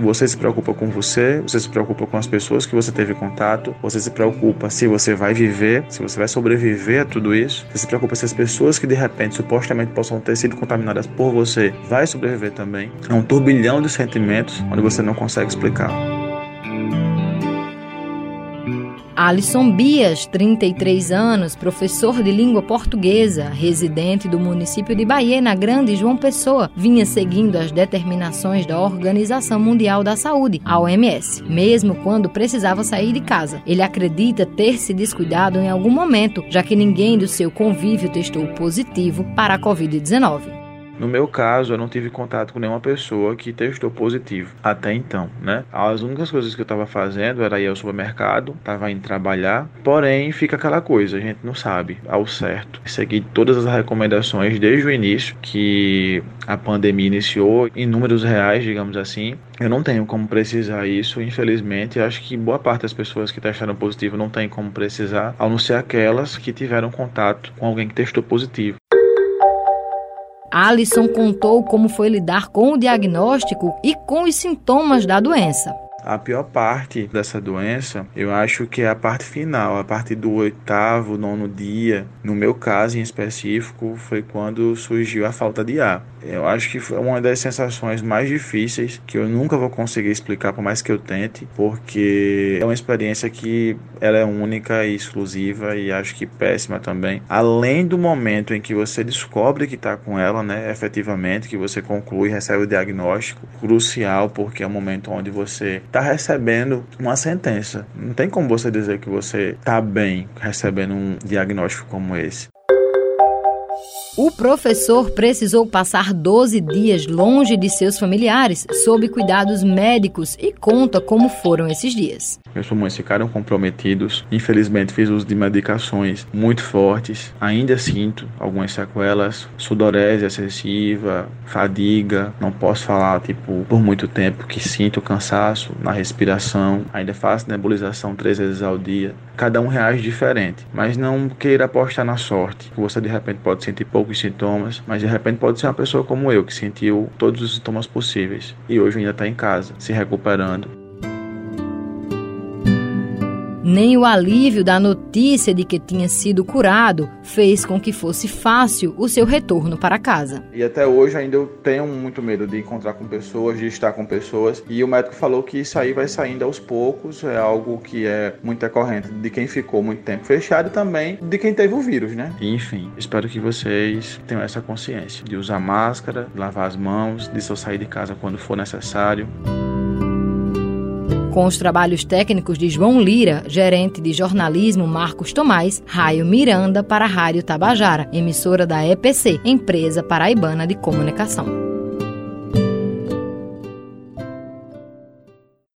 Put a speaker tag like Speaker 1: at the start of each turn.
Speaker 1: Você se preocupa com você, você se preocupa com as pessoas que você teve contato, você se preocupa se você vai viver, se você vai sobreviver a tudo isso, você se preocupa se as pessoas que de repente supostamente possam ter sido contaminadas por você vai sobreviver também. É um turbilhão de sentimentos onde você não consegue explicar.
Speaker 2: Alisson Bias, 33 anos, professor de língua portuguesa, residente do município de Bahia, na Grande João Pessoa, vinha seguindo as determinações da Organização Mundial da Saúde, a OMS, mesmo quando precisava sair de casa. Ele acredita ter se descuidado em algum momento, já que ninguém do seu convívio testou positivo para a Covid-19.
Speaker 1: No meu caso, eu não tive contato com nenhuma pessoa que testou positivo até então, né? As únicas coisas que eu estava fazendo era ir ao supermercado, estava indo trabalhar, porém fica aquela coisa, a gente não sabe ao certo. Segui todas as recomendações desde o início que a pandemia iniciou em números reais, digamos assim. Eu não tenho como precisar isso, infelizmente. Acho que boa parte das pessoas que testaram positivo não tem como precisar, a não ser aquelas que tiveram contato com alguém que testou positivo.
Speaker 2: Alisson contou como foi lidar com o diagnóstico e com os sintomas da doença.
Speaker 1: A pior parte dessa doença, eu acho que é a parte final, a parte do oitavo, nono dia. No meu caso em específico, foi quando surgiu a falta de ar. Eu acho que foi uma das sensações mais difíceis que eu nunca vou conseguir explicar, por mais que eu tente, porque é uma experiência que ela é única e exclusiva e acho que péssima também. Além do momento em que você descobre que está com ela, né, efetivamente, que você conclui, recebe o diagnóstico, crucial, porque é o momento onde você está recebendo uma sentença. Não tem como você dizer que você está bem recebendo um diagnóstico como esse.
Speaker 2: O professor precisou passar 12 dias longe de seus familiares, sob cuidados médicos, e conta como foram esses dias.
Speaker 1: Meus pulmões ficaram comprometidos. Infelizmente, fiz uso de medicações muito fortes. Ainda sinto algumas sequelas, sudorese excessiva, fadiga. Não posso falar, tipo, por muito tempo que sinto cansaço na respiração. Ainda faço nebulização três vezes ao dia. Cada um reage diferente, mas não queira apostar na sorte. Você de repente pode sentir poucos sintomas, mas de repente pode ser uma pessoa como eu que sentiu todos os sintomas possíveis e hoje ainda está em casa, se recuperando
Speaker 2: nem o alívio da notícia de que tinha sido curado fez com que fosse fácil o seu retorno para casa.
Speaker 1: E até hoje ainda eu tenho muito medo de encontrar com pessoas, de estar com pessoas. E o médico falou que isso aí vai saindo aos poucos, é algo que é muito recorrente de quem ficou muito tempo fechado e também de quem teve o vírus, né? enfim, espero que vocês tenham essa consciência de usar máscara, lavar as mãos, de só sair de casa quando for necessário
Speaker 2: com os trabalhos técnicos de João Lira, gerente de jornalismo Marcos Tomás, Raio Miranda para a Rádio Tabajara, emissora da EPC, Empresa Paraibana de Comunicação.